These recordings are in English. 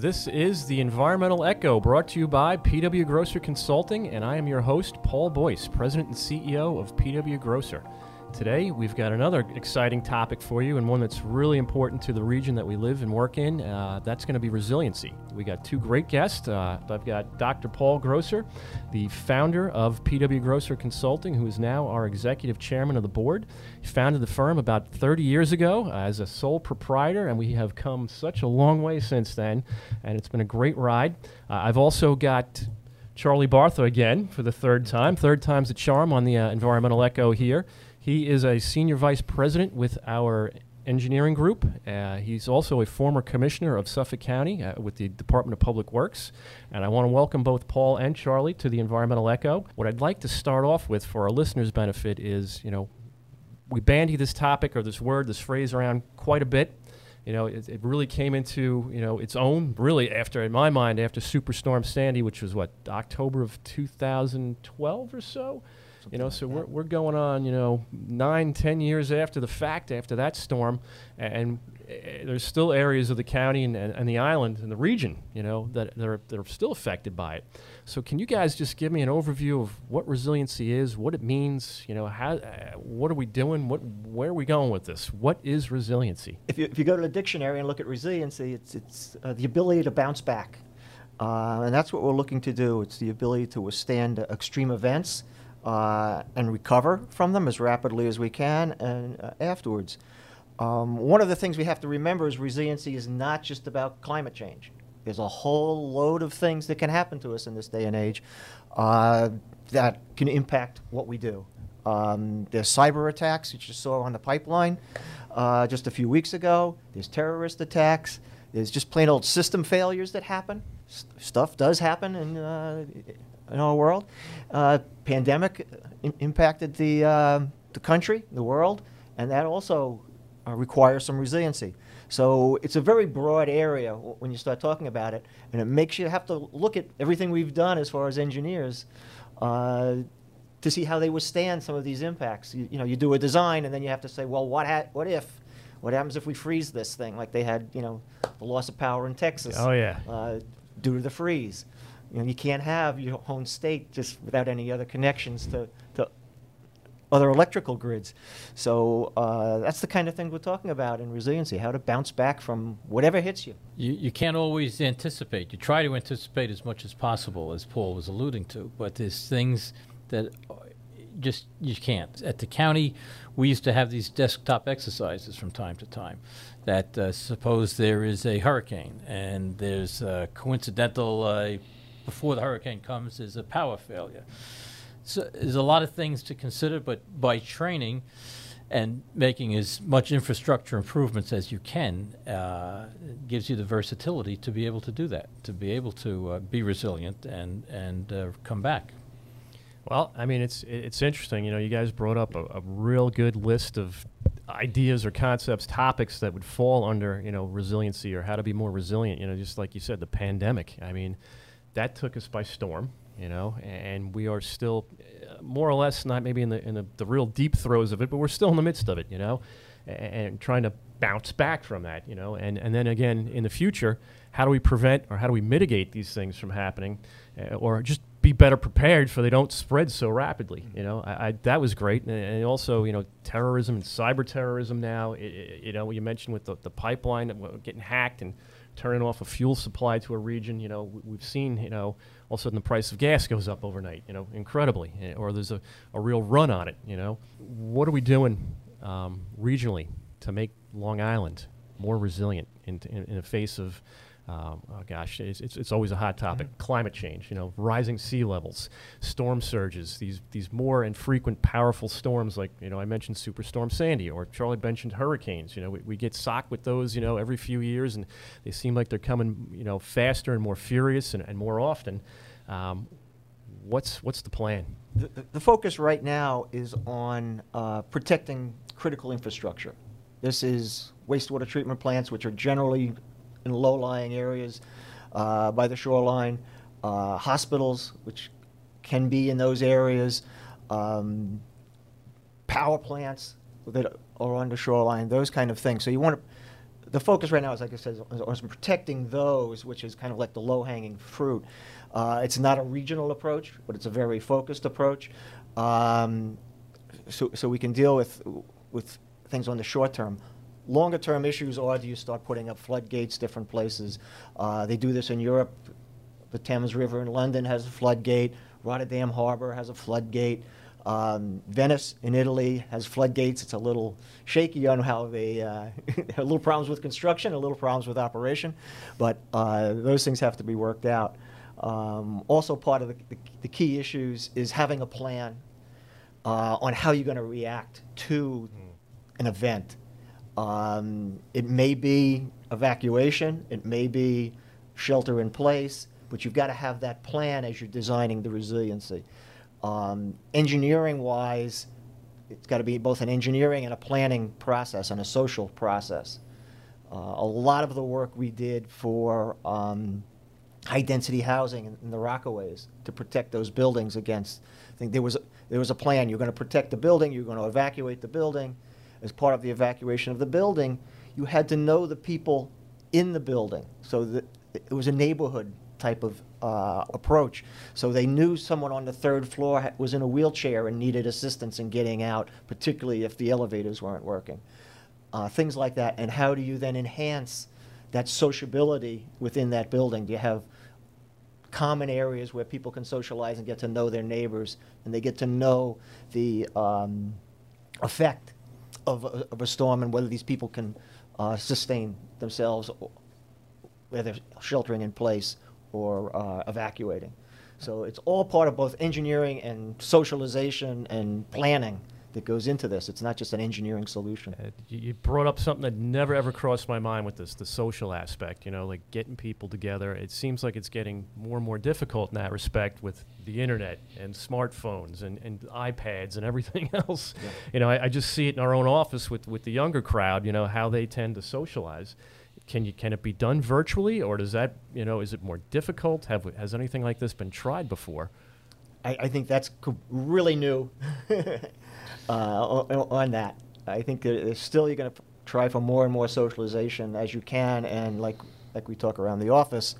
This is the Environmental Echo brought to you by PW Grosser Consulting, and I am your host, Paul Boyce, President and CEO of PW Grosser. Today, we've got another exciting topic for you and one that's really important to the region that we live and work in. Uh, that's going to be resiliency. We got two great guests. Uh, I've got Dr. Paul Grosser, the founder of PW Grosser Consulting, who is now our executive chairman of the board. He founded the firm about 30 years ago as a sole proprietor, and we have come such a long way since then, and it's been a great ride. Uh, I've also got Charlie Bartha again for the third time. Third time's a charm on the uh, Environmental Echo here. He is a senior vice president with our engineering group. Uh, he's also a former commissioner of Suffolk County uh, with the Department of Public Works. And I want to welcome both Paul and Charlie to the Environmental Echo. What I'd like to start off with for our listeners' benefit is, you know, we bandy this topic or this word, this phrase around quite a bit. You know, it, it really came into, you know, its own really after, in my mind, after Superstorm Sandy, which was what, October of 2012 or so? You know, so we're, we're going on, you know, nine, ten years after the fact, after that storm, and, and uh, there's still areas of the county and, and, and, the island and the region, you know, that, that, are, that are still affected by it. So can you guys just give me an overview of what resiliency is, what it means, you know, how, uh, what are we doing, what, where are we going with this? What is resiliency? If you, if you go to the dictionary and look at resiliency, it's, it's uh, the ability to bounce back. Uh, and that's what we're looking to do. It's the ability to withstand extreme events uh, and recover from them as rapidly as we can and uh, afterwards. Um, one of the things we have to remember is resiliency is not just about climate change. There's a whole load of things that can happen to us in this day and age uh, that can impact what we do. Um, there's cyber attacks, which you saw on the pipeline uh, just a few weeks ago. There's terrorist attacks. There's just plain old system failures that happen. S- stuff does happen in, uh, in our world. Uh, pandemic impacted the, uh, the country, the world, and that also uh, requires some resiliency. So it's a very broad area when you start talking about it, and it makes you have to look at everything we've done as far as engineers uh, to see how they withstand some of these impacts. You, you, know, you do a design, and then you have to say, well, what, ha- what if? What happens if we freeze this thing, like they had, you know, the loss of power in Texas? Oh yeah. Uh, due to the freeze. You know, you can't have your own state just without any other connections to, to other electrical grids. So uh, that's the kind of thing we're talking about in resiliency, how to bounce back from whatever hits you. you. You can't always anticipate. You try to anticipate as much as possible, as Paul was alluding to, but there's things that just you can't. At the county, we used to have these desktop exercises from time to time. That uh, suppose there is a hurricane and there's a coincidental uh, before the hurricane comes is a power failure. So there's a lot of things to consider, but by training and making as much infrastructure improvements as you can uh, gives you the versatility to be able to do that, to be able to uh, be resilient and and uh, come back. Well, I mean, it's it's interesting. You know, you guys brought up a, a, real good list of ideas or concepts, topics that would fall under you know resiliency or how to be more resilient. You know, just like you said, the pandemic. I mean that took us by storm, you know, and we are still uh, more or less not maybe in the in the, the real deep throes of it, but we're still in the midst of it, you know, and, and trying to bounce back from that, you know, and and then again in the future, how do we prevent or how do we mitigate these things from happening, uh, or just be better prepared for they don't spread so rapidly. You know, I, I, that was great, and, and, also you know terrorism and cyber terrorism. Now, it, it, you know, you mentioned with the, the pipeline getting hacked and turning off a fuel supply to a region. You know, we've seen, you know, all of a sudden the price of gas goes up overnight, you know, incredibly, eh, or there's a, a real run on it, you know. What are we doing um, regionally to make Long Island more resilient in, in, in the face of um, oh gosh, it's, it's, it's, always a hot topic. Mm-hmm. Climate change, you know, rising sea levels, storm surges, these these more and frequent powerful storms like you know I mentioned Superstorm Sandy or Charlie mentioned hurricanes. You know, we, we get socked with those you know every few years, and they seem like they're coming you know faster and more furious and, and more often. Um, what's what's the plan? The, the, focus right now is on uh, protecting critical infrastructure. This is wastewater treatment plants, which are generally in low-lying areas uh, by the shoreline, uh, hospitals, which can be in those areas, um, power plants that are on the shoreline, those kind of things. So you want to, the focus right now is, like I said, is on protecting those, which is kind of like the low-hanging fruit. Uh, it's not a regional approach, but it's a very focused approach. Um, so, so we can deal with with things on the short term. Longer term issues are do you start putting up floodgates different places? Uh, they do this in Europe. The Thames River in London has a floodgate. Rotterdam Harbor has a floodgate. Um, Venice in Italy has floodgates. It's a little shaky on how they uh, have a little problems with construction, a little problems with operation, but uh, those things have to be worked out. Um, also, part of the, the, the, key issues is having a plan uh, on how you're going to react to an event. Um, it may be evacuation, it may be shelter in place, but you've got to have that plan as you're designing the resiliency. Um, engineering wise, it's got to be both an engineering and a planning process and a social process. Uh, a lot of the work we did for um, high density housing in, in, the Rockaways to protect those buildings against. I think there was a, there was a plan. You're going to protect the building. You're going to evacuate the building. As part of the evacuation of the building, you had to know the people in the building. So that it was a neighborhood type of uh, approach. So they knew someone on the third floor was in a wheelchair and needed assistance in getting out, particularly if the elevators weren't working. Uh, things like that. And how do you then enhance that sociability within that building? Do you have common areas where people can socialize and get to know their neighbors and they get to know the um, effect of, of a storm and whether these people can uh, sustain themselves, whether sheltering in place or uh, evacuating. So it's all part of both engineering and socialization and planning that goes into this. It's not just an engineering solution. Uh, you brought up something that never ever crossed my mind with this, the social aspect, you know, like getting people together. It seems like it's getting more and more difficult in that respect with the internet and smartphones and, and iPads and everything else. Yeah. You know, I, I, just see it in our own office with, with the younger crowd, you know, how they tend to socialize. Can you can it be done virtually, or does that you know is it more difficult? Have has anything like this been tried before? I, I think that's really new uh, on, that. I think that still you're going to try for more and more socialization as you can, and like like we talk around the office,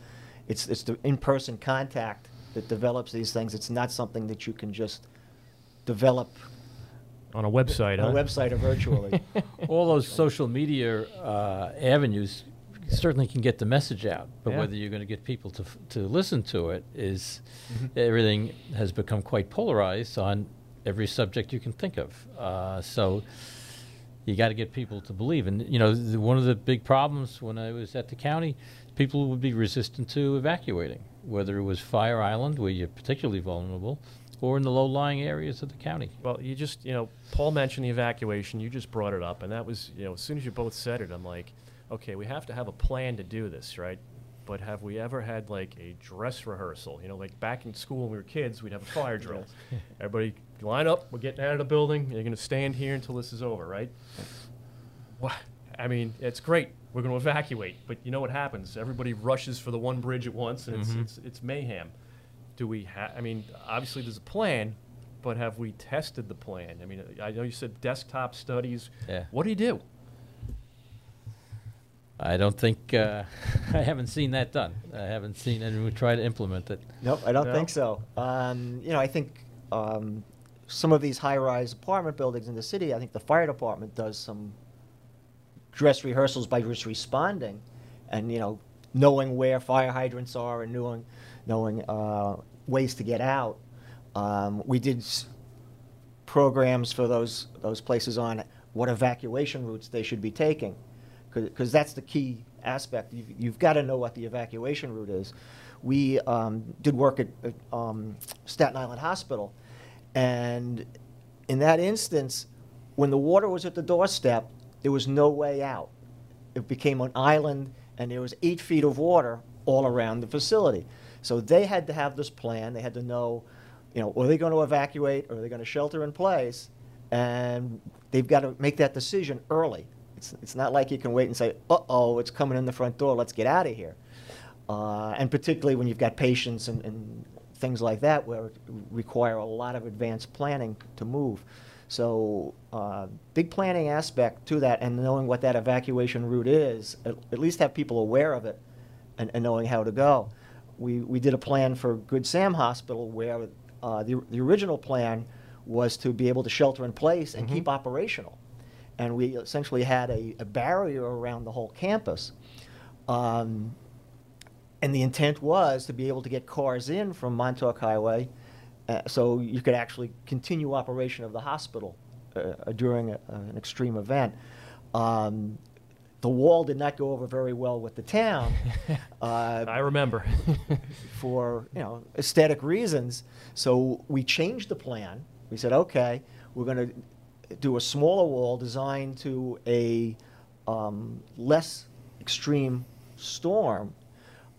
it's it's the in-person contact that develops these things. It's not something that you can just develop on a website, on huh? a website or virtually. All those social media uh, avenues certainly can get the message out, but yeah. whether you're going to get people to to listen to it is, mm-hmm. everything has become quite polarized on every subject you can think of. Uh, so you got to get people to believe. And you know, the, one of the big problems when I was at the county, people would be resistant to evacuating, whether it was Fire Island, where you're particularly vulnerable, or in the low-lying areas of the county. Well, you just, you know, Paul mentioned the evacuation. You just brought it up, and that was, you know, as soon as you both said it, I'm like, okay, we have to have a plan to do this, right? But have we ever had like a dress rehearsal? You know, like back in school when we were kids, we'd have a fire drill. Everybody line up. We're getting out of the building. You're going to stand here until this is over, right? What? I mean, it's great. We're going to evacuate, but you know what happens? Everybody rushes for the one bridge at once, and mm-hmm. it's, it's, it's mayhem. Do we have? I mean, obviously there's a plan, but have we tested the plan? I mean, I know you said desktop studies. Yeah. What do you do? I don't think uh, I haven't seen that done. I haven't seen anyone try to implement it. Nope, I don't no? think so. Um, you know, I think um, some of these high-rise apartment buildings in the city, I think the fire department does some dress rehearsals by just responding, and you know, knowing where fire hydrants are and knowing knowing uh, ways to get out. Um, we did s- programs for those those places on what evacuation routes they should be taking because that's the key aspect. You've, you've got to know what the evacuation route is. We um, did work at, at um, Staten Island Hospital, and in that instance, when the water was at the doorstep, there was no way out. It became an island, and there was eight feet of water all around the facility. So they had to have this plan. They had to know, you know, are they going to evacuate or are they going to shelter in place? And they've got to make that decision early. It's, it's not like you can wait and say, uh oh, it's coming in the front door, let's get out of here. Uh, and particularly when you've got patients and, and things like that where it require a lot of advanced planning to move. So, uh, big planning aspect to that, and knowing what that evacuation route is, at, at least have people aware of it and, and knowing how to go. We, we did a plan for Good Sam Hospital where uh, the, the original plan was to be able to shelter in place and keep operational. And we essentially had a, a barrier around the whole campus. Um, and the intent was to be able to get cars in from Montauk Highway uh, so you could actually continue operation of the hospital uh, during a, an extreme event. Um, the wall did not go over very well with the town. Uh, I remember. for you know aesthetic reasons. So we changed the plan. We said, okay, we're going to do a smaller wall designed to a um, less extreme storm,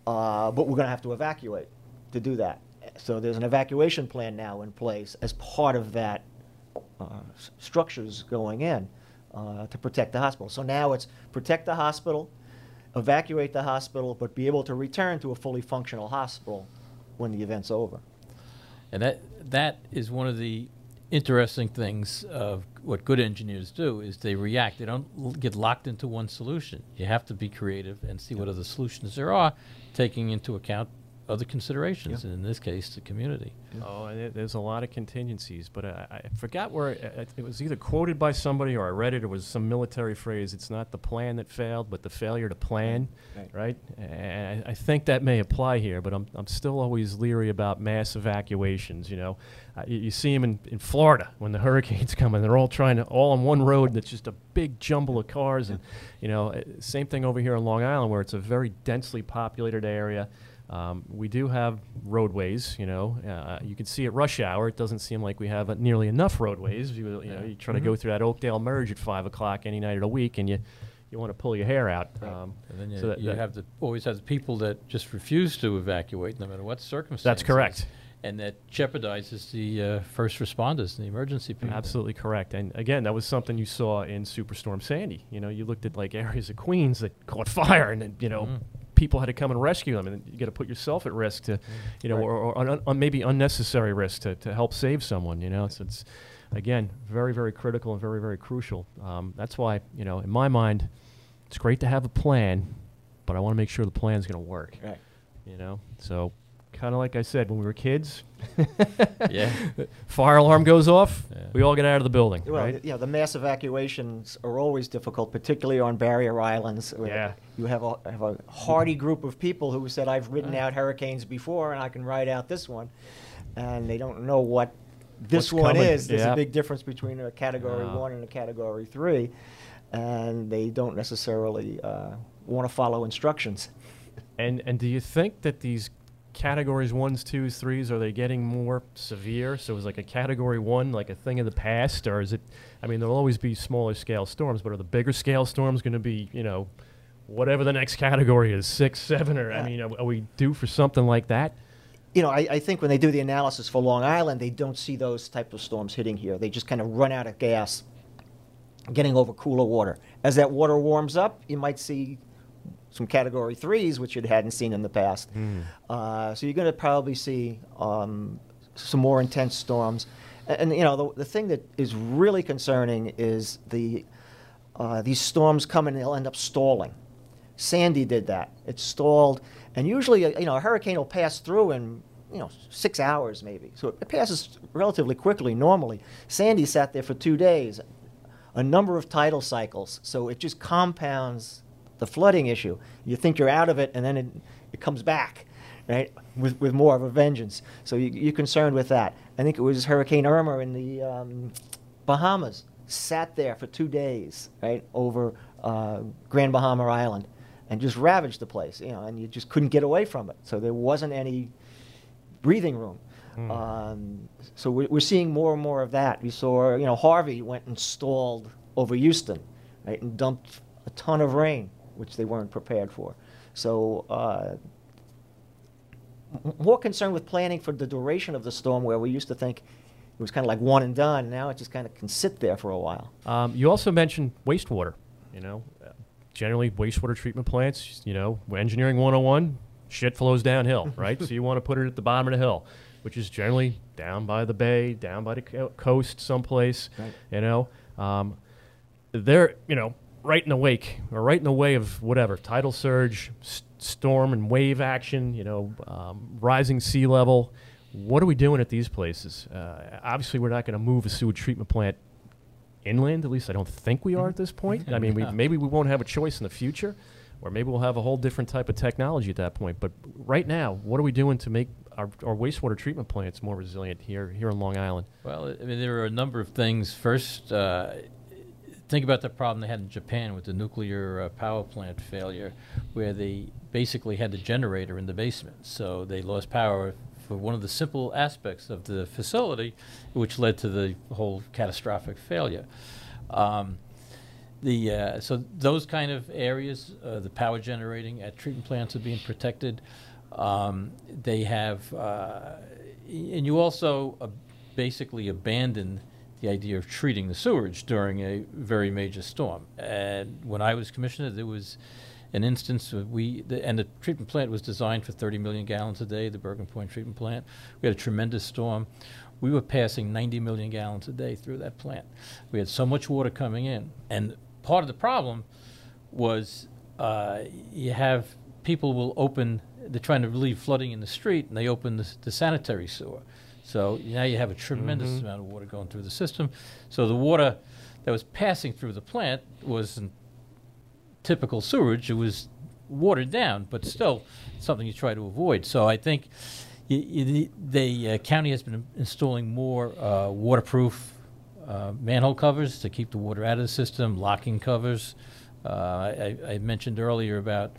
uh, but we're going to have to evacuate to do that. So there's an evacuation plan now in place as part of that uh, structures going in uh, to protect the hospital. So now it's protect the hospital, evacuate the hospital, but be able to return to a fully functional hospital when the event's over. And that that is one of the interesting things of what good engineers do is they react. They don't l- get locked into one solution. You have to be creative and see what other solutions there are, taking into account other considerations, and in this case, the community. Oh, and it, there's a lot of contingencies, but I, I forgot where it, it was either quoted by somebody or I read it. It was some military phrase. It's not the plan that failed, but the failure to plan, Right. right? And I, I think that may apply here, but I'm, I'm still always leery about mass evacuations. You know, uh, you, you see them in, in Florida when the hurricanes come and they're all trying to all on one road. That's just a big jumble of cars, and you know, uh, same thing over here on Long Island where it's a very densely populated area. Um, we do have roadways, you know. Uh, you can see at rush hour, it doesn't seem like we have uh, nearly enough roadways. You, you know, you try to go through that Oakdale merge at five o'clock any night of the week, and you you want to pull your hair out. Um, And then you, so that- you that- have the always have the people that just refuse to evacuate, no matter what circumstances. That's correct. And that jeopardizes the uh, first responders and the emergency people. Absolutely correct. And again, that was something you saw in Superstorm Sandy. You know, you looked at like areas of Queens that caught fire, and then, you know, Mhm. People had to come and rescue them, and you got to put yourself at risk to, you know, Right. or, or un, un, maybe unnecessary risk to, to help save someone. You know, so it's again very very critical and very very crucial. Um, that's why you know, in my mind, it's great to have a plan, but I want to make sure the plan's going to work. Right. You know, so kind of like I said when we were kids. Yeah. Fire alarm goes off. Yeah. We all get out of the building, Well, right? yeah, the mass evacuations are always difficult, particularly on barrier islands. where Yeah. You have a, have a hardy group of people who said, I've ridden out hurricanes before and I can ride out this one. And they don't know what this What's one coming, is. There's yeah. a big difference between a category Yeah. one and a category three. And they don't necessarily uh, want to follow instructions. And and do you think that these categories ones, twos, threes are they getting more severe? So is like a category one like a thing of the past, or is it? I mean, there'll always be smaller scale storms, but are the bigger scale storms going to be you know whatever the next category is, six, seven, or I mean, are, are we due for something like that? you know, I, I think when they do the analysis for Long Island, they don't see those type of storms hitting here. They just kind of run out of gas, getting over cooler water. As that water warms up, you might see some Category threes, which you hadn't seen in the past. Uh, so you're going to probably see um, some more intense storms. And, and, you know, the, the thing that is really concerning is the uh, these storms come and they'll end up stalling. Sandy did that. It stalled, and usually, uh, you know, a hurricane will pass through in, you know, six hours maybe. So it passes relatively quickly normally. Sandy sat there for two days, a number of tidal cycles. So it just compounds the flooding issue. You think you're out of it, and then it, it comes back, right, with, with more of a vengeance. So you, you're concerned with that. I think it was Hurricane Irma in the um, Bahamas. Sat there for two days, right, over uh, Grand Bahama Island, and just ravaged the place. You know, and you just couldn't get away from it. So there wasn't any breathing room. Um, so we're, we're seeing more and more of that. We saw, you know, Harvey went and stalled over Houston, right, and dumped a ton of rain, which they weren't prepared for. So uh, more concerned with planning for the duration of the storm, where we used to think it was kind of like one and done. Now it just kind of can sit there for a while. Um, you also mentioned wastewater. You know, generally wastewater treatment plants. You know, engineering 101, shit flows downhill, right? so you want to put it at the bottom of the hill. which is generally down by the bay, down by the co- coast, someplace. Right. You know, um, they're you know right in the wake or right in the way of whatever tidal surge, s- storm and wave action. You know, um, rising sea level. What are we doing at these places? Uh, obviously, we're not going to move a sewage treatment plant inland. At least I don't think we are at this point. I mean, we, maybe we won't have a choice in the future, or maybe we'll have a whole different type of technology at that point. But right now, what are we doing to make our, our wastewater treatment plants more resilient here here in Long Island? Well, I mean, there are a number of things. First, uh, think about the problem they had in Japan with the nuclear uh, power plant failure, where they basically had the generator in the basement. So they lost power for one of the simple aspects of the facility, which led to the whole catastrophic failure. Um, the uh, so those kind of areas, uh, the power generating at treatment plants are being protected. Um, they have, uh, and you also uh, basically abandon the idea of treating the sewage during a very major storm. And when I was commissioner, there was an instance we, the, and the treatment plant was designed for 30 million gallons a day, the Bergen Point treatment plant. We had a tremendous storm. We were passing 90 million gallons a day through that plant. We had so much water coming in. And part of the problem was uh, you have people will open, they're trying to relieve flooding in the street, and they open the, the sanitary sewer. So now you have a tremendous Mhm. amount of water going through the system. So the water that was passing through the plant wasn't typical sewage. It was watered down, but still something you try to avoid. So I think y y the uh, county has been installing more uh, waterproof uh, manhole covers to keep the water out of the system, locking covers. Uh, I, I mentioned earlier about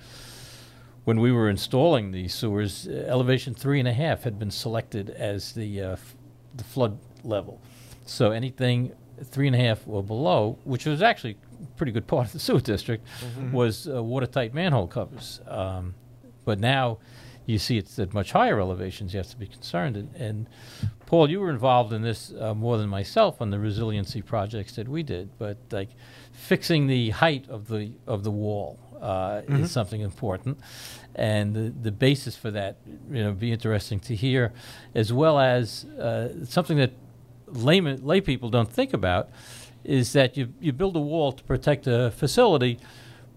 when we were installing the sewers, uh, elevation three and a half had been selected as the uh, f- the flood level. So anything three and a half or below, which was actually a pretty good part of the sewer district, was uh, watertight manhole covers. Um, but now you see it's at much higher elevations. You have to be concerned. And, and Paul, you were involved in this uh, more than myself on the resiliency projects that we did. But like fixing the height of the of the wall uh, is something important, and the the basis for that, you know, be interesting to hear, as well as uh, something that layman lay people don't think about, is that you you build a wall to protect a facility,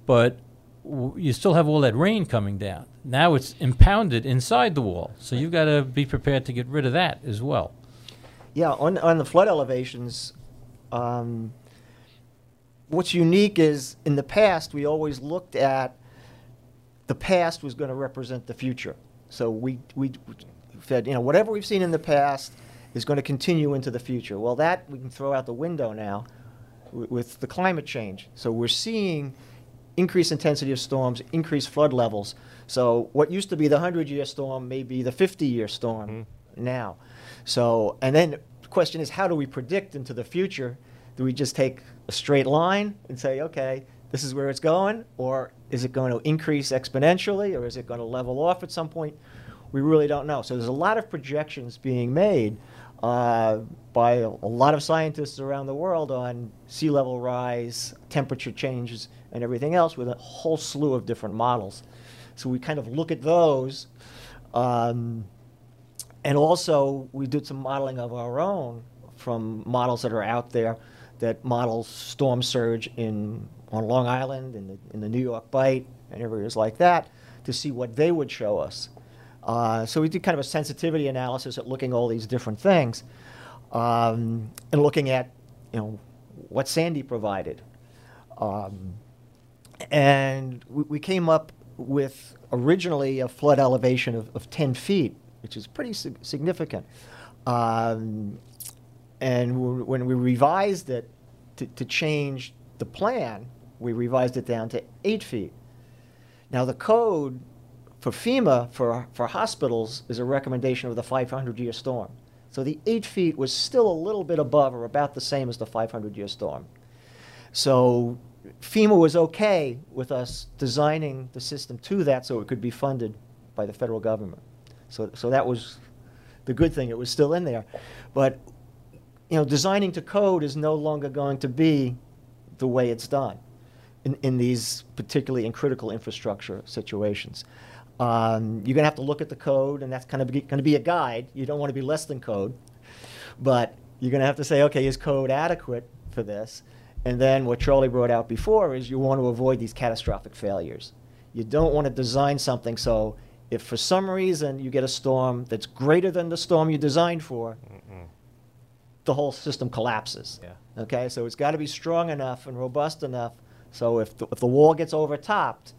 but w- you still have all that rain coming down. Now it's impounded inside the wall, so you've got to be prepared to get rid of that as well. Yeah, on, on the flood elevations, um, what's unique is in the past, we always looked at the past was going to represent the future. So we, we said, you know, whatever we've seen in the past is going to continue into the future. Well, that we can throw out the window now wi- with the climate change. So we're seeing increased intensity of storms, increased flood levels. So what used to be the 100-year storm may be the 50-year storm mm-hmm. now. So, and then the question is, how do we predict into the future? Do we just take a straight line and say, okay, this is where it's going, or is it going to increase exponentially, or is it going to level off at some point? We really don't know. So there's a lot of projections being made uh, by a, lot of scientists around the world on sea level rise, temperature changes, and everything else with a whole slew of different models. So we kind of look at those. Um, and also, we did some modeling of our own from models that are out there that models storm surge in on Long Island, in the, in the New York Bight, and areas like that, to see what they would show us. Uh, so we did kind of a sensitivity analysis at looking all these different things, um, and looking at, you know, what Sandy provided. Um, and we, we came up with originally a flood elevation of, of 10 feet, which is pretty sig- significant. Um, and when we revised it to, to change the plan, we revised it down to eight feet. Now, the code for FEMA for, for hospitals is a recommendation of the 500 year storm. So the eight feet was still a little bit above or about the same as the 500 year storm. So FEMA was okay with us designing the system to that so it could be funded by the federal government. So, so that was the good thing. It was still in there. But, you know, designing to code is no longer going to be the way it's done in, in these particularly in critical infrastructure situations. Um, you're going to have to look at the code, and that's kind of going to be a guide. You don't want to be less than code, but you're going to have to say, okay, is code adequate for this? And then what Charlie brought out before is you want to avoid these catastrophic failures. You don't want to design something so if for some reason you get a storm that's greater than the storm you designed for, the whole system collapses. Yeah. Okay, so it's got to be strong enough and robust enough so if the, if the wall gets overtopped,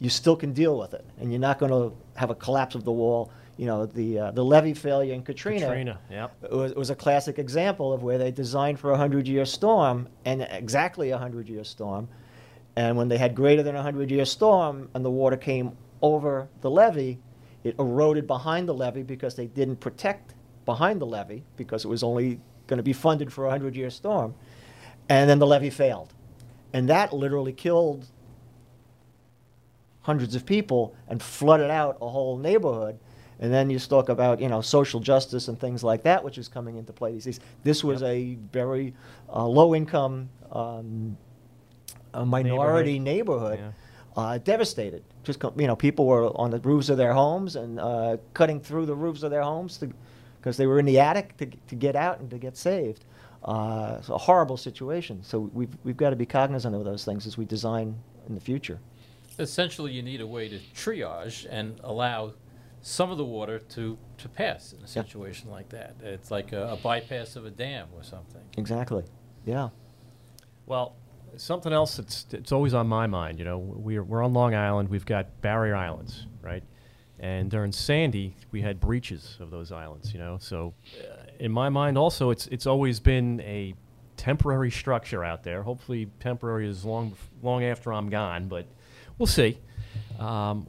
you still can deal with it, and you're not going to have a collapse of the wall. You know, the uh, the levee failure in Katrina, Katrina, yep. was, it was a classic example of where they designed for a hundred year storm and exactly a hundred year storm, and when they had greater than a hundred year storm and the water came over the levee, it eroded behind the levee because they didn't protect behind the levee because it was only going to be funded for a hundred year storm, and then the levee failed, and that literally killed hundreds of people and flooded out a whole neighborhood. And then you talk about you know social justice and things like that, which is coming into play these days. This was a very uh, low income um, a minority neighborhood, Yeah. uh, devastated. Just you know, people were on the roofs of their homes and uh, cutting through the roofs of their homes because they were in the attic to, to get out and to get saved. Uh, it's a horrible situation. So we've we've got to be cognizant of those things as we design in the future. Essentially, you need a way to triage and allow some of the water to, to pass in a situation like that. It's like a, a bypass of a dam or something. Exactly. Yeah. Well, something else that's it's always on my mind. You know, we're we're on Long Island. We've got barrier islands, right? And during Sandy, we had breaches of those islands. You know, so uh, in my mind, also, it's it's always been a temporary structure out there. Hopefully, temporary is long long after I'm gone, but we'll see. Um,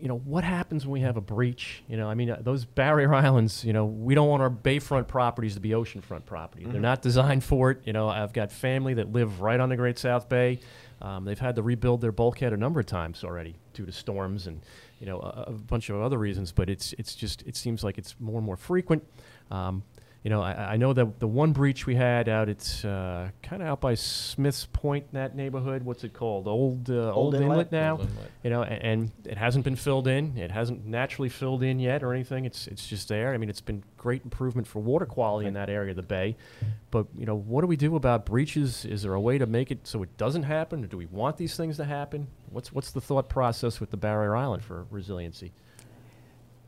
you know, what happens when we have a breach? You know, I mean, uh, those barrier islands, you know, we don't want our bayfront properties to be oceanfront property. They're not designed for it. You know, I've got family that live right on the Great South Bay. Um, they've had to rebuild their bulkhead a number of times already due to storms and, you know, a, a bunch of other reasons. But it's, it's just, it seems like it's more and more frequent. Um, you know, I, I know that the one breach we had out, it's uh, kind of out by Smith's Point, in that neighborhood. What's it called? Old uh, Old, Inlet? Inlet now. Old Inlet. You know, a- and, it hasn't been filled in. It hasn't naturally filled in yet or anything. It's it's just there. I mean, it's been great improvement for water quality in that area of the bay. But you know, what do we do about breaches? Is there a way to make it so it doesn't happen, or do we want these things to happen? What's what's the thought process with the barrier island for resiliency?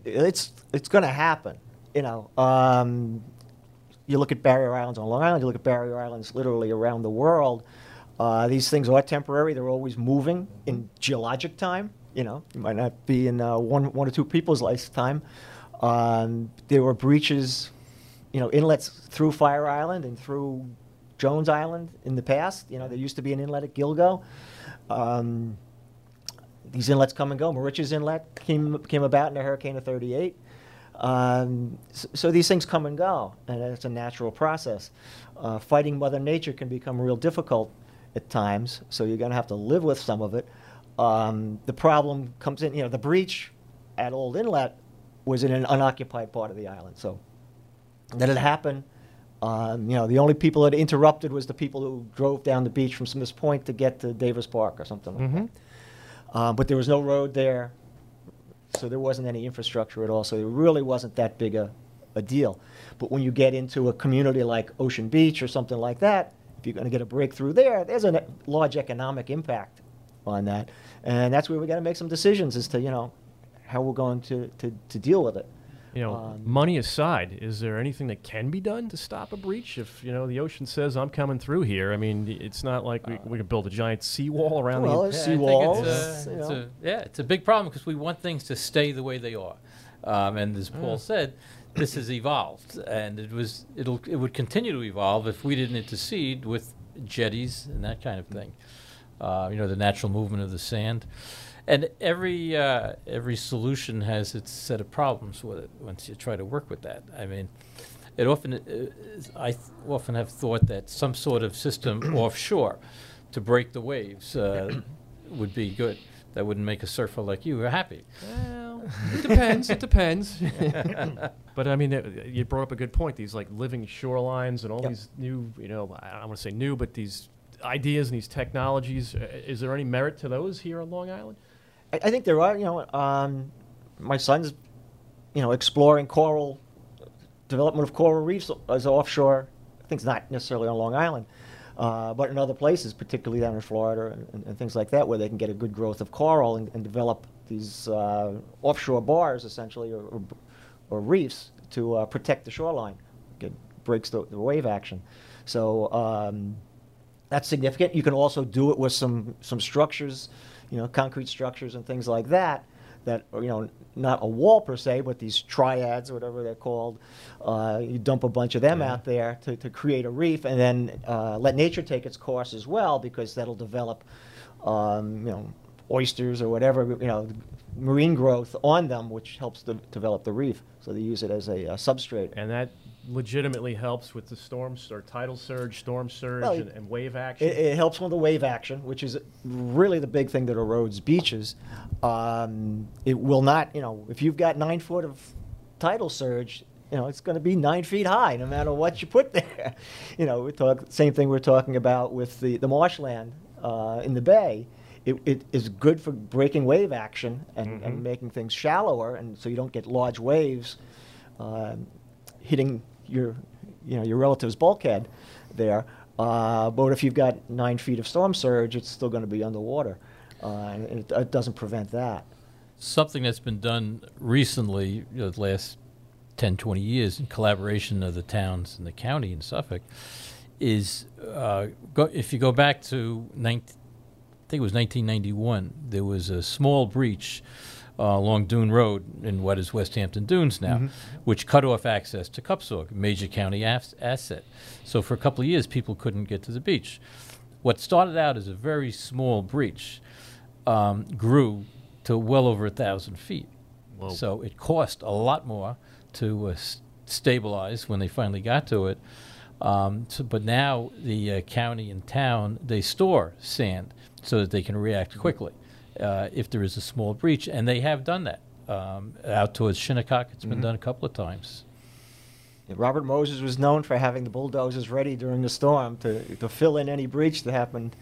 it's it's going to happen. You know, um, you look at barrier islands on Long Island. You look at barrier islands literally around the world. Uh, these things are temporary. They're always moving in geologic time. You know, it might not be in uh, one one or two people's lifetime. Um, there were breaches, you know, inlets through Fire Island and through Jones Island in the past. You know, there used to be an inlet at Gilgo. Um, these inlets come and go. Moriches Inlet came came about in the hurricane of '38. Um, so, so these things come and go, and it's a natural process. Uh, fighting Mother Nature can become real difficult at times, so you're going to have to live with some of it. Um, the problem comes in, you know, the breach at Old Inlet was in an unoccupied part of the island, so that had happened. Um, you know, the only people that interrupted was the people who drove down the beach from Smiths Point to get to Davis Park or something like that. Um, but there was no road there, so there wasn't any infrastructure at all. So it really wasn't that big a, a deal. But when you get into a community like Ocean Beach or something like that, if you're going to get a breakthrough there, there's a large economic impact on that, and that's where we got to make some decisions as to you know how we're going to, to, to deal with it. You know, Um, money aside, is there anything that can be done to stop a breach? If you know the ocean says I'm coming through here, I mean, it's not like we, we could build a giant seawall around Well, the. it's- Yeah, I Seawalls, it's a- you it's a- yeah, it's a big problem because we want things to stay the way they are. Um, and as Paul said, this has evolved, and it was it'll it would continue to evolve if we didn't intercede with jetties and that kind of thing. Uh, you know, the natural movement of the sand, and every uh, every solution has its set of problems with it. Once you try to work with that, I mean, it often uh, I th- often have thought that some sort of system offshore to break the waves uh, would be good. That wouldn't make a surfer like you happy. Well, it depends. it depends. but I mean, uh, you brought up a good point. These like living shorelines and all Yep. these new, you know, I don't want to say new, but these ideas and these technologies. uh, Is there any merit to those here on Long Island? I, I think there are. You know, um, my son's, you know, exploring coral development of coral reefs as offshore. I think it's not necessarily on Long Island, uh, but in other places, particularly down in Florida and, and, and, things like that, where they can get a good growth of coral and, and develop these uh, offshore bars, essentially, or, or, or reefs to uh, protect the shoreline. It breaks the, the wave action. So um, that's significant. You can also do it with some some structures, you know, concrete structures and things like that. That are, you know, not a wall per se, but these triads or whatever they're called. Uh, you dump a bunch of them yeah. out there to, to create a reef, and then uh, let nature take its course as well, because that'll develop, um, you know, oysters or whatever, you know, marine growth on them, which helps to develop the reef. So they use it as a, a substrate. And that legitimately helps with the storm or tidal surge, storm surge, well, and, and, wave action? It, it, helps with the wave action, which is really the big thing that erodes beaches. Um, it will not, you know, if you've got nine foot of tidal surge, you know, it's going to be nine feet high no matter what you put there. you know, we talk same thing we're talking about with the, the marshland uh, in the bay. It, it is good for breaking wave action and, mm-hmm. and making things shallower, and so you don't get large waves uh, hitting your, you know, your relative's bulkhead there. Uh, but if you've got nine feet of storm surge, it's still going to be underwater, uh, and it, it, doesn't prevent that. Something that's been done recently, you know, the last 10, 20 years, in collaboration of the towns and the county in Suffolk, is uh, go, if you go back to 19, I think it was 1991, there was a small breach uh, along Dune Road in what is West Hampton Dunes now, mm-hmm. which cut off access to Cupsogue, major county af- asset. So for a couple of years, people couldn't get to the beach. What started out as a very small breach um, grew to well over a thousand feet. Whoa. So it cost a lot more to uh, s- stabilize when they finally got to it. Um, so, but now the uh, county and town they store sand so that they can react quickly uh, if there is a small breach, and they have done that um, out towards Shinnecock. It's been mm-hmm. done a couple of times. Yeah, Robert Moses was known for having the bulldozers ready during the storm to, to fill in any breach that happened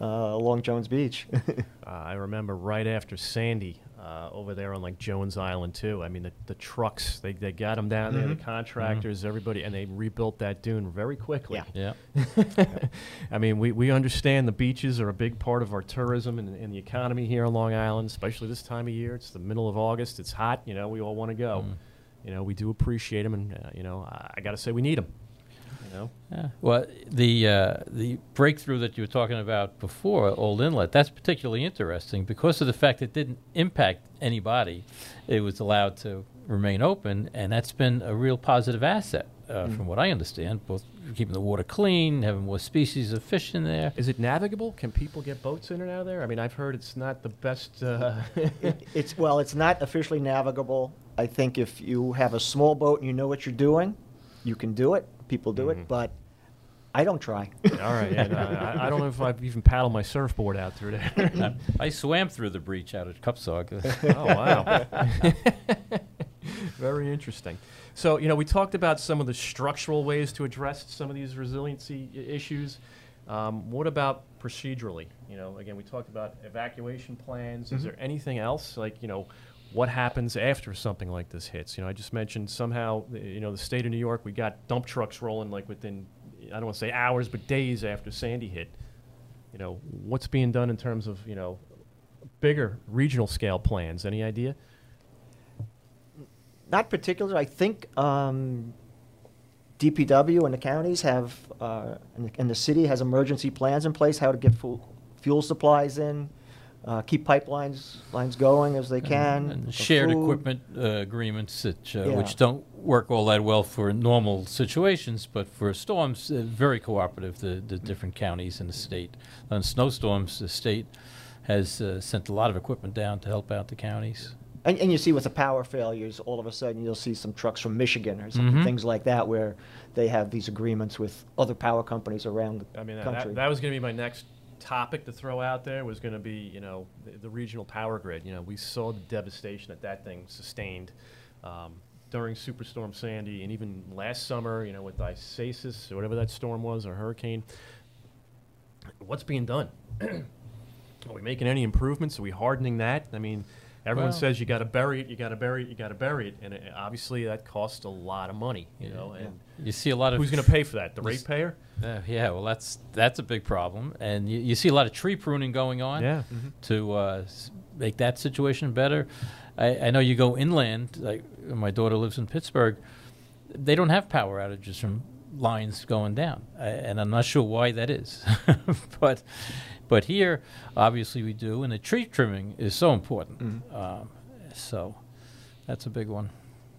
uh, along Jones Beach. uh, I remember right after Sandy, uh, over there on like Jones Island too. I mean, the, the trucks they, they got them down mm-hmm. there, the mm-hmm. contractors, mm-hmm. everybody, and they rebuilt that dune very quickly. Yeah. yeah. I mean, we, we understand the beaches are a big part of our tourism and, and, the economy here on Long Island, especially this time of year. It's the middle of August. It's hot. You know, we all want to go. Mm. You know, we do appreciate them, and uh, you know, I, I got to say we need them know? Yeah. Well, the uh, the breakthrough that you were talking about before, Old Inlet, that's particularly interesting because of the fact it didn't impact anybody. It was allowed to remain open, and that's been a real positive asset, uh, mm. from what I understand, both keeping the water clean, having more species of fish in there. Is it navigable? Can people get boats in and out of there? I mean, I've heard it's not the best. Uh it, it's well, it's not officially navigable. I think if you have a small boat and you know what you're doing, you can do it people do mm-hmm. it, but I don't try. All right. Yeah, no, I, I, don't know if I've even paddled my surfboard out through there. I swam through the breach out at Cupsogue. oh, wow. Very interesting. So, you know, we talked about some of the structural ways to address some of these resiliency issues. Um, what about procedurally? You know, again, we talked about evacuation plans. Mm-hmm. Is there anything else, like, you know, what happens after something like this hits. You know, I just mentioned somehow, you know, the state of New York, we got dump trucks rolling like within, I don't want to say hours, but days after Sandy hit. You know, what's being done in terms of, you know, bigger regional scale plans? Any idea? Not particular. I think um, DPW and the counties have, uh, and, and the city has emergency plans in place how to get fuel supplies in uh, keep pipelines lines going as they can. And, and shared food. equipment uh, agreements that, uh, yeah. which don't work all that well for normal situations, but for storms, uh, very cooperative. The, the different counties in the state. On snowstorms, the state has uh, sent a lot of equipment down to help out the counties. And, and, you see with the power failures, all of a sudden you'll see some trucks from Michigan or some mm-hmm. things like that where they have these agreements with other power companies around the I mean, country. That, that was going to be my next topic to throw out there was going to be, you know, the, the, regional power grid. You know, we saw the devastation that that thing sustained um, during Superstorm Sandy, and even last summer, you know, with Isaias or whatever that storm was or hurricane. What's being done? Are we making any improvements? Are we hardening that? I mean, everyone Well- says you got to bury it, you got to bury it, you got to bury it, and it, obviously that costs a lot of money, you know. And You see a lot of who's going to pay for that? The This- ratepayer? Uh, yeah, well, that's that's a big problem, and you, you see a lot of tree pruning going on Yeah. to uh, make that situation better. I, I know you go inland. Like my daughter lives in Pittsburgh, they don't have power outages from lines going down, I, and I'm not sure why that is. but but here, obviously, we do, and the tree trimming is so important. Um, so that's a big one.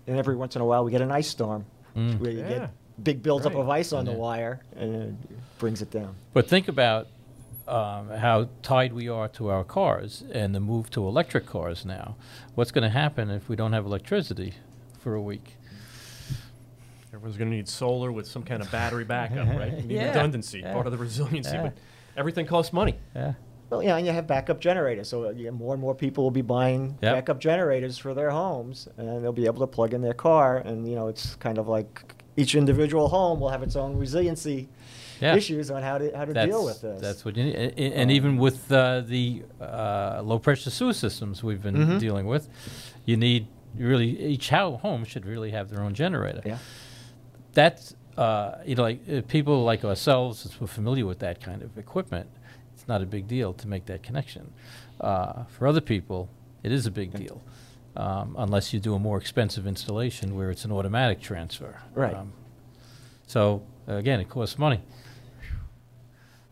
And every once in a while, we get an ice storm Mm. where you Yeah. get big buildup Right. of ice on the wire and it brings it down. But think about um, how tied we are to our cars and the move to electric cars now. What's going to happen if we don't have electricity for a week? Everyone's going to need solar with some kind of battery backup, right? You need Yeah. redundancy, Yeah. part of the resiliency, Yeah. but everything costs money. Yeah. Well, yeah, and you have backup generators, so uh, yeah, more and more people will be buying Yep. backup generators for their homes, and they'll be able to plug in their car. And you know, it's kind of like each individual home will have its own resiliency Yeah. issues on how to how to deal with this. That's what you need. A- a- And even with uh, the uh, low pressure sewer systems we've been Mhm. dealing with, you need really each home should really have their own generator. yeah. That's uh, you know like uh, people like ourselves we're familiar with that kind of equipment. It's not a big deal to make that connection. Uh, for other people, it is a big deal. Um, unless you do a more expensive installation where it's an automatic transfer. Right. Um, so again, it costs money.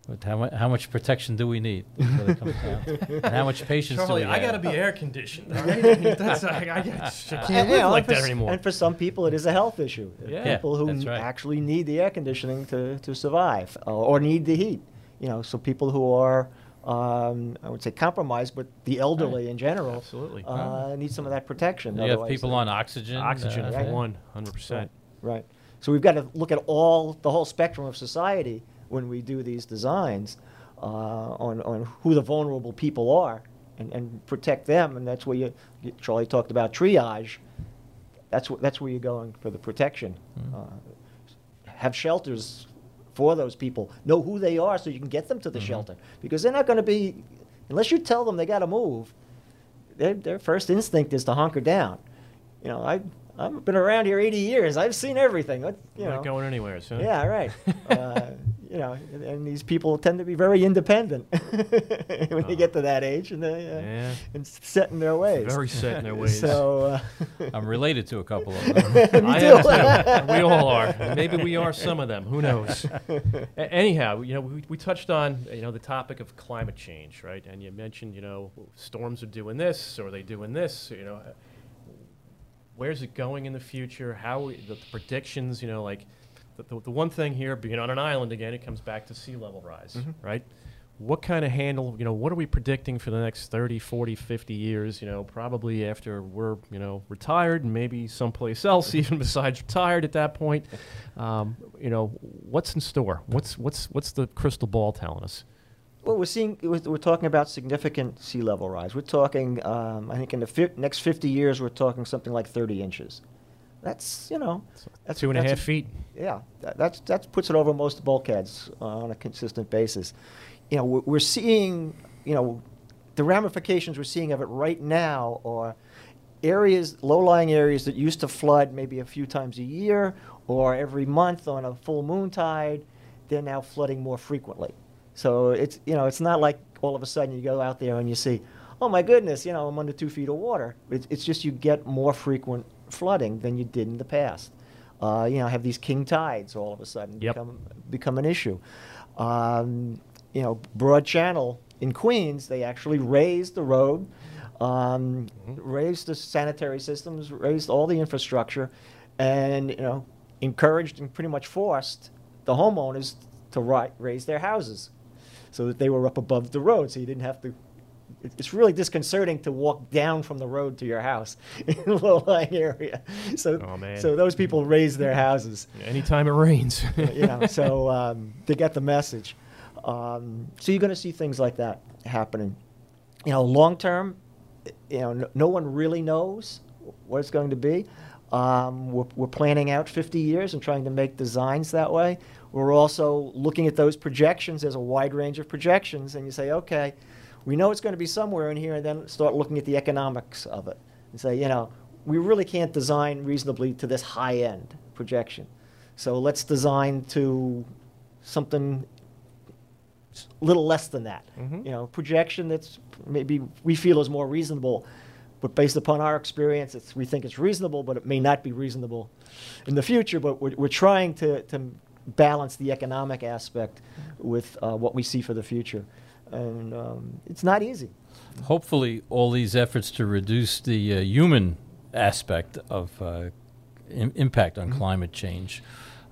But how, mu- how much protection do we need? That's what it comes down to. And how much patience Charlie, do we I have? got to be air conditioned. All right? I mean, that's, I, I, I can't And, live like and for that s- anymore. And for some people, it is a health issue. Yeah. people who right. actually need the air conditioning to, to survive uh, or need the heat. You know, so people who are, um, I would say, compromised, but the elderly in general Absolutely. uh, need some of that protection. You have people on oxygen. Oxygen uh, for yeah. 100%. Right. So we've got to look at all the whole spectrum of society when we do these designs uh, on on who the vulnerable people are and, and protect them. And that's where you, you- Charlie talked about triage. That's wh- that's where you're going for the protection. Uh, have shelters for those people. Know who they are so you can get them to the shelter because they're not going to be unless you tell them they got to move. Their their first instinct is to hunker down. You know, I I've been around here 80 years. I've seen everything. You Not know. going anywhere, so. Yeah, right. uh, you know, and, and these people tend to be very independent when they get to that age, and they uh, Yeah. and set in their ways. Very set in their ways. So uh, I'm related to a couple of them. I am too. we all are. Maybe we are some of them. Who knows? A- anyhow, you know, we, we touched on you know the topic of climate change, right? And you mentioned you know storms are doing this, or are they doing this? You know, where's it going in the future? How the predictions? You know, like the, the, the one thing here, being on an island again, it comes back to sea level rise, right? What kind of handle, you know, what are we predicting for the next 30, 40, 50 years, you know, probably after we're, you know, retired and maybe someplace else even besides retired at that point. Um, you know, what's in store? What's what's what's the crystal ball telling us? Well, we're seeing we're, we're talking about significant sea level rise. We're talking, um, I think, in the fi- next 50 years, we're talking something like 30 inches. That's you know, that's Two and a that's half feet. Yeah, that, that's that puts it over most bulkheads uh, on a consistent basis. You know, we're, we're seeing, you know, the ramifications we're seeing of it right now are areas, low-lying areas that used to flood maybe a few times a year or every month on a full moon tide. They're now flooding more frequently. So it's you know, it's not like all of a sudden you go out there and you see, oh my goodness, you know, I'm under two feet of water. It's, it's just you get more frequent flooding than you did in the past. Uh, you know, have these king tides all of a sudden Yep. become become an issue. Um, you know, Broad Channel in Queens, they actually raised the road, um, raised the sanitary systems, raised all the infrastructure, and you know, encouraged and pretty much forced the homeowners to ri- raise their houses so that they were up above the road, so you didn't have to. It- It's really disconcerting to walk down from the road to your house in a low-lying area. So, Oh, so those people raise their houses Anytime it rains. you know, so um, they get the message. Um, so you're going to see things like that happening. You know, long term, you know, no, no one really knows what it's going to be. Um, we're, we're planning out 50 years and trying to make designs that way. We're also looking at those projections. There's a wide range of projections, and you say, okay, we know it's going to be somewhere in here, and then start looking at the economics of it and say, you know, we really can't design reasonably to this high end projection. So let's design to something a little less than that. Mhm. You know, projection that's maybe we feel is more reasonable, but based upon our experience, it's, we think it's reasonable, but it may not be reasonable in the future. But we're, we're trying to, to balance the economic aspect with uh, what we see for the future. And um, it's not easy. Hopefully, all these efforts to reduce the uh, human aspect of uh, im- impact on climate change,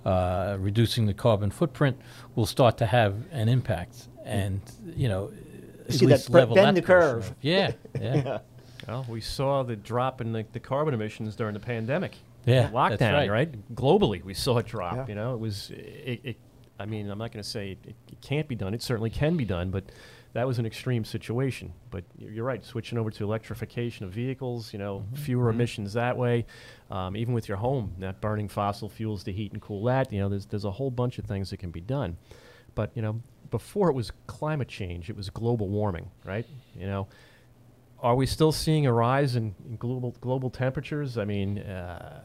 uh, reducing the carbon footprint, will start to have an impact. And, you know, at see least bre- level bend that the curve. of- Yeah, yeah. Yeah. Well, we saw the drop in the, the carbon emissions during the pandemic. Yeah, Lockdown, that's right. Globally, we saw it drop. Yeah. You know, it was, it, it, I mean, I'm not going to say it, it can't be done. It certainly can be done, but that was an extreme situation. But you're right, switching over to electrification of vehicles, you know, fewer emissions that way. Um, even with your home, not burning fossil fuels to heat and cool that, you know, there's, there's a whole bunch of things that can be done. But, you know, before it was climate change, it was global warming, right? You know, are we still seeing a rise in, in global global temperatures? I mean, uh,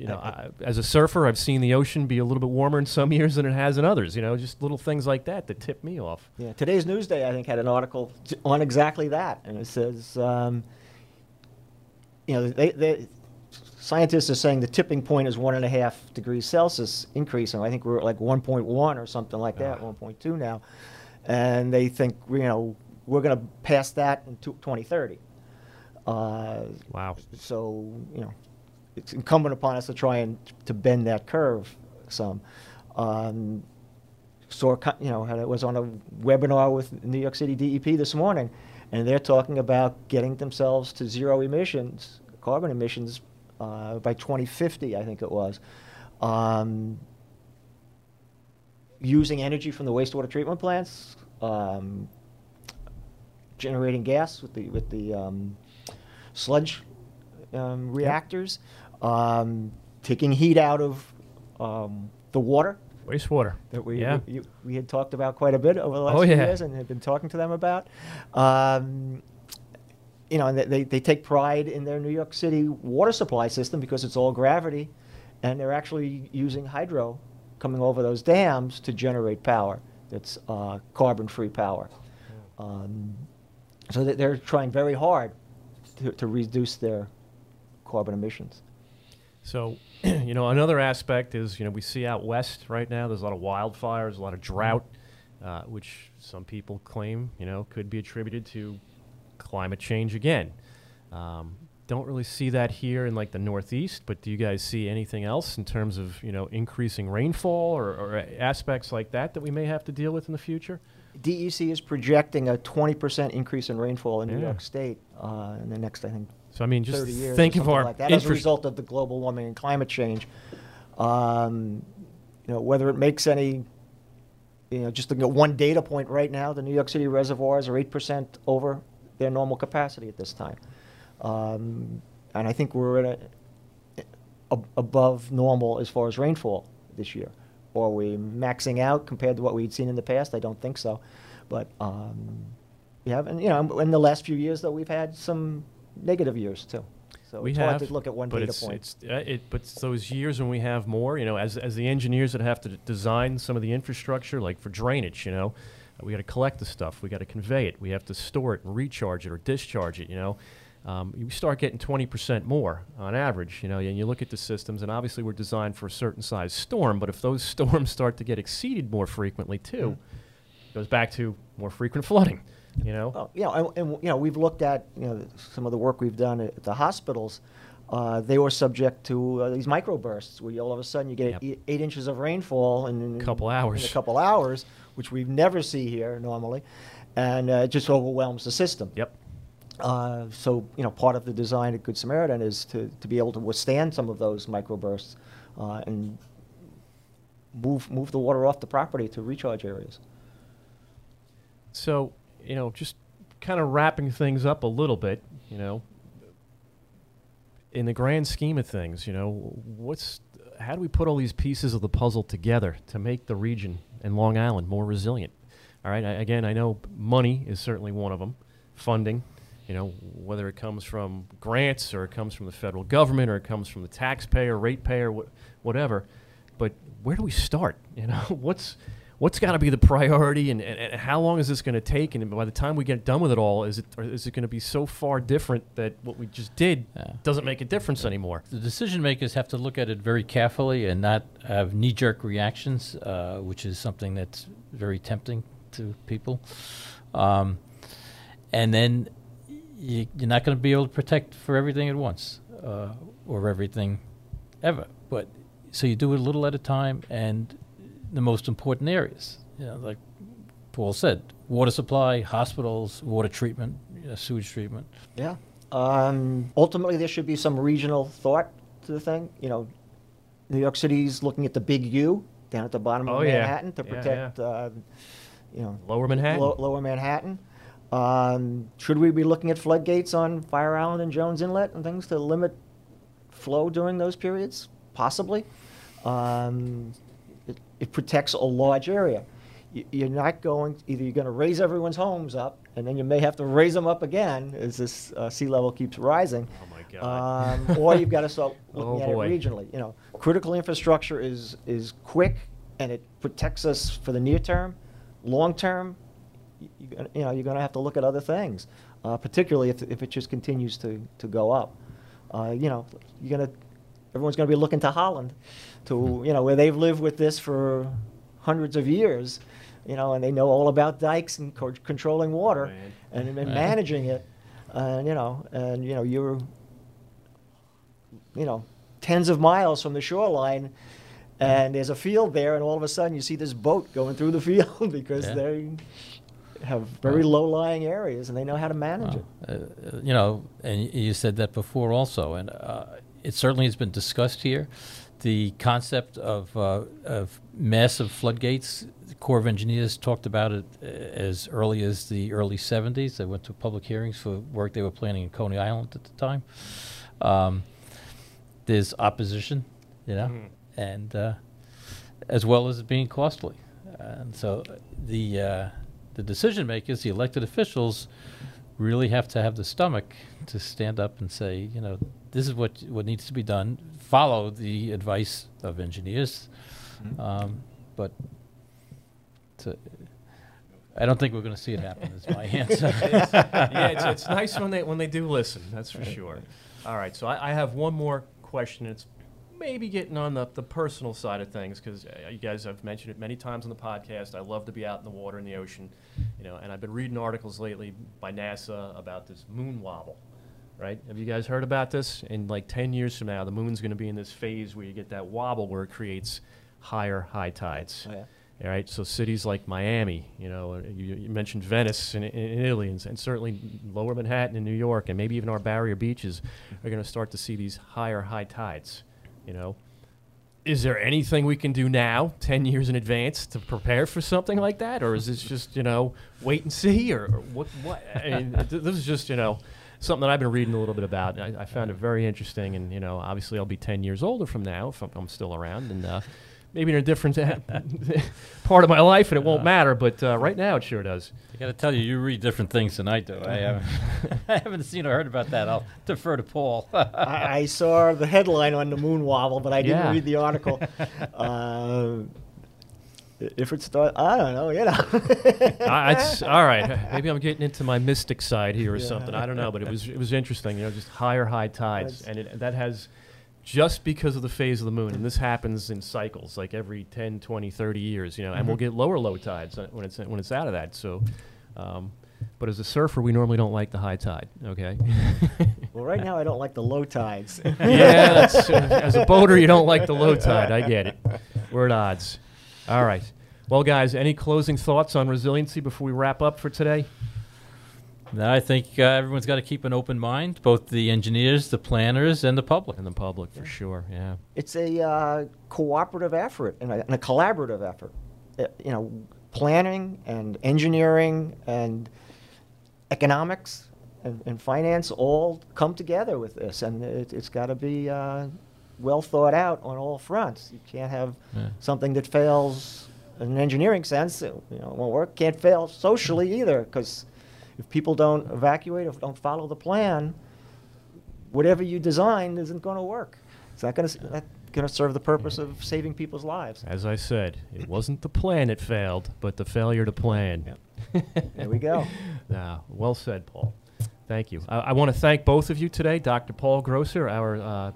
you know, I, as a surfer, I've seen the ocean be a little bit warmer in some years than it has in others. You know, just little things like that that tip me off. Yeah, today's Newsday, I think, had an article on exactly that, and it says, um, you know, they, they, scientists are saying the tipping point is one and a half degrees Celsius increase, and I think we're at like 1.1 or something like that, 1.2 now, and they think, you know, we're going to pass that in 2030. Uh, Wow. so you know, it's incumbent upon us to try and to bend that curve some. Um, saw, you know, I was on a webinar with New York City DEP this morning, and they're talking about getting themselves to zero emissions, carbon emissions, uh, by 2050, I think it was. Um, using energy from the wastewater treatment plants, um, generating gas with the with the um, sludge um, reactors, um, taking heat out of um, the water Wastewater. that we, yeah. we, we had talked about quite a bit over the last Oh, few yeah. years and had been talking to them about. Um, you know, and they- they, take pride in their New York City water supply system because it's all gravity, and they're actually using hydro coming over those dams to generate power that's uh, carbon-free power. Um, so they're trying very hard to, to reduce their carbon emissions. So, you know, another aspect is, you know, we see out west right now, there's a lot of wildfires, a lot of drought, uh, which some people claim, you know, could be attributed to climate change again. Um, don't really see that here in like the Northeast, but do you guys see anything else in terms of, you know, increasing rainfall or, or aspects like that that we may have to deal with in the future? DEC is projecting a 20% increase in rainfall in New York State uh, in the next, I think, So, I mean, just 30 years. think of our like that as a result of the global warming and climate change. Um, you know, whether it makes any, you know, just to get one data point right now, the New York City reservoirs are 8% over their normal capacity at this time. Um, and I think we're at a, ab- above normal as far as rainfall this year. Or are we maxing out compared to what we'd seen in the past? I don't think so. But um, we have, and you know, in the last few years, though, we've had some negative years too. So we have to look at one but data it's, point. It's, uh, it, but it's those years when we have more, you know, as, as the engineers that have to design some of the infrastructure, like for drainage, you know, uh, we got to collect the stuff, we got to convey it, we have to store it and recharge it or discharge it, you know. Um, you start getting 20% more on average, you know, and you look at the systems, and obviously we're designed for a certain size storm, but if those storms start to get exceeded more frequently too, it goes back to more frequent flooding, you know. Well, know, and, and you know, we've looked at you know some of the work we've done at the hospitals. Uh, they were subject to uh, these microbursts, where you, all of a sudden you get Yep. eight, eight inches of rainfall in, in Couple in a couple hours, which we never see here normally, and uh, it just overwhelms the system. Yep. Uh, so, you know, part of the design at Good Samaritan is to, to be able to withstand some of those microbursts uh, and move move the water off the property to recharge areas. So, you know, just kind of wrapping things up a little bit, you know, in the grand scheme of things, you know, what's how do we put all these pieces of the puzzle together to make the region and Long Island more resilient? All right. I, again, I know money is certainly one of them. Funding, you know, whether it comes from grants or it comes from the federal government or it comes from the taxpayer, ratepayer, wh- whatever. But where do we start? You know, what's what's got to be the priority, and, and, and how long is this going to take? And by the time we get done with it all, is it is it going to be so far different that what we just did Yeah. doesn't make a difference anymore? The decision makers have to look at it very carefully and not have knee jerk reactions, uh, which is something that's very tempting to people. Um, and then you, you're not going to be able to protect for everything at once uh, or everything ever. But so you do it a little at a time and the most important areas, you know, like Paul said, water supply, hospitals, water treatment, you know, sewage treatment. Yeah. Um, ultimately, there should be some regional thought to the thing. You know, New York City's looking at the big U down at the bottom Oh, of yeah. Manhattan to Yeah, protect, Uh, you know, Lower Manhattan. Lo- lower Manhattan. Um, should we be looking at floodgates on Fire Island and Jones Inlet and things to limit flow during those periods? Possibly. Um, it, protects a large area. You're not going, either you're going to raise everyone's homes up, and then you may have to raise them up again as this uh, sea level keeps rising. Oh my God. Um, or you've got to start Oh, looking at boy. it regionally. You know, critical infrastructure is is quick and it protects us for the near term. Long term, you, you know, you're going to have to look at other things, uh, particularly if, if it just continues to, to go up. Uh, you know, you're going to everyone's going to be looking to Holland, to you know where they've lived with this for hundreds of years. You know, and they know all about dikes and co- controlling water and, and Right. managing it. And you know, and you know, you're you know, tens of miles from the shoreline, and there's a field there, and all of a sudden you see this boat going through the field because Yeah. they have very Wow. low-lying areas and they know how to manage it. Uh, you know, and you said that before also, and uh, it certainly has been discussed here. The concept of uh, of massive floodgates, the Corps of Engineers talked about it uh, as early as the early 70s. They went to public hearings for work they were planning in Coney Island at the time. Um, there's opposition, you know, Mhm. and uh, as well as it being costly. And so the uh, the decision makers, the elected officials, really have to have the stomach to stand up and say, you know, this is what what needs to be done. Follow the advice of engineers, um, but to, I don't think we're going to see it happen. Is my answer. yeah, it's, it's nice when they when they do listen. That's for sure. All right, so I, I have one more question. It's maybe getting on the, the personal side of things because uh, you guys have mentioned it many times on the podcast. I love to be out in the water in the ocean, you know. And I've been reading articles lately by NASA about this moon wobble. Right? Have you guys heard about this? In like 10 years from now, the moon's going to be in this phase where you get that wobble where it creates higher high tides. Oh, yeah. All right, so cities like Miami, you know, you, you mentioned Venice in, in, in Italy, and, and certainly Lower Manhattan in New York, and maybe even our barrier beaches are going to start to see these higher high tides. You know, is there anything we can do now, ten years in advance, to prepare for something like that, or is this just you know wait and see, or, or what? What? I mean, th- this is just you know something that I've been reading a little bit about. I, I found it very interesting, and you know, obviously, I'll be ten years older from now if I'm, I'm still around, and. Uh, Maybe in a different part of my life, and it won't matter. But uh, right now, it sure does. I got to tell you, you read different things than I do. I haven't, I haven't seen or heard about that. I'll defer to Paul. I, I saw the headline on the moon wobble, but I didn't Yeah. read the article. uh, if it start, I don't know, you know. I, it's, all right, maybe I'm getting into my mystic side here or Yeah. something. I don't know, but it was it was interesting. You know, just higher high tides, That's- and it, that has just because of the phase of the moon, and this happens in cycles, like every 10, 20, 30 years. You know, and we'll Mm-hmm. get lower low tides uh, when it's when it's out of that. So. Um, but as a surfer, we normally don't like the high tide. Okay. well, right now I don't like the low tides. yeah, that's, as a boater, you don't like the low tide. I get it. We're at odds. All right. Well, guys, any closing thoughts on resiliency before we wrap up for today? No, I think uh, everyone's got to keep an open mind, both the engineers, the planners, and the public. And the public, for sure. Yeah. it's a uh, cooperative effort and a, and a collaborative effort. Uh, you know, planning and engineering and economics and, and finance all come together with this, and it, it's got to be uh, well thought out on all fronts. You can't have Yeah. something that fails in an engineering sense, it, you know, won't work. Can't fail socially either, because if people don't evacuate, if don't follow the plan, whatever you design isn't going to work. It's not going to going to serve the purpose of saving people's lives. As I said, it wasn't the plan that failed, but the failure to plan. There we go. Ah, well said, Paul. Thank you. I, I want to thank both of you today, Dr. Paul Grosser, our uh,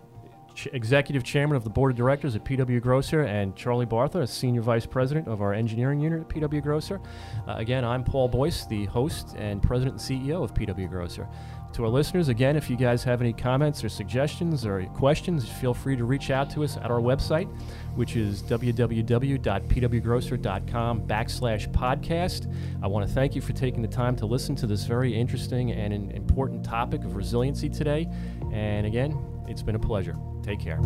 ch- executive chairman of the board of directors at PW Grosser, and Charlie Bartha, a senior vice president of our engineering unit at PW Grosser. Uh, again, I'm Paul Boyce, the host and president and CEO of PW Grosser. To our listeners, again, if you guys have any comments or suggestions or questions, feel free to reach out to us at our website, which is www.pwgrosser.com backslash podcast. I want to thank you for taking the time to listen to this very interesting and important topic of resiliency today. And again, it's been a pleasure. Take care.